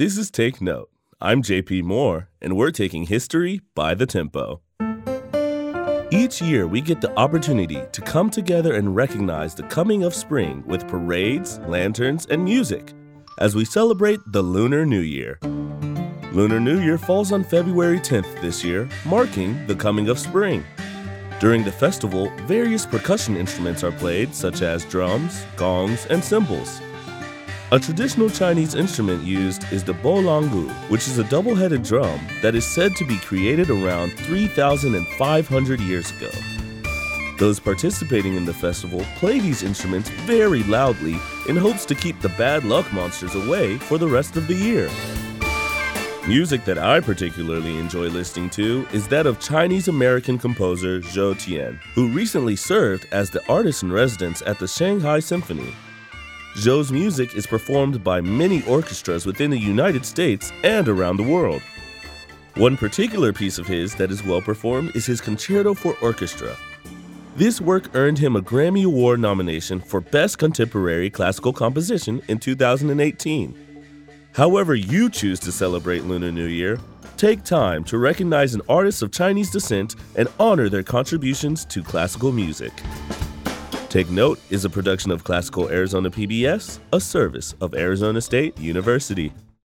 This is Take Note. I'm JP Moore, and we're taking history by the tempo. Each year, we get the opportunity to come together and recognize the coming of spring with parades, lanterns, and music as we celebrate the Lunar New Year. Lunar New Year falls on February 10th this year, marking the coming of spring. During the festival, various percussion instruments are played, such as drums, gongs, and cymbals. A traditional Chinese instrument used is the bolangu, which is a double headed drum that is said to be created around 3,500 years ago. Those participating in the festival play these instruments very loudly in hopes to keep the bad luck monsters away for the rest of the year. Music that I particularly enjoy listening to is that of Chinese American composer Zhou Tian, who recently served as the artist in residence at the Shanghai Symphony. Zhou's music is performed by many orchestras within the United States and around the world. One particular piece of his that is well performed is his Concerto for Orchestra. This work earned him a Grammy Award nomination for Best Contemporary Classical Composition in 2018. However, you choose to celebrate Lunar New Year, take time to recognize an artist of Chinese descent and honor their contributions to classical music. Take Note is a production of Classical Arizona PBS, a service of Arizona State University.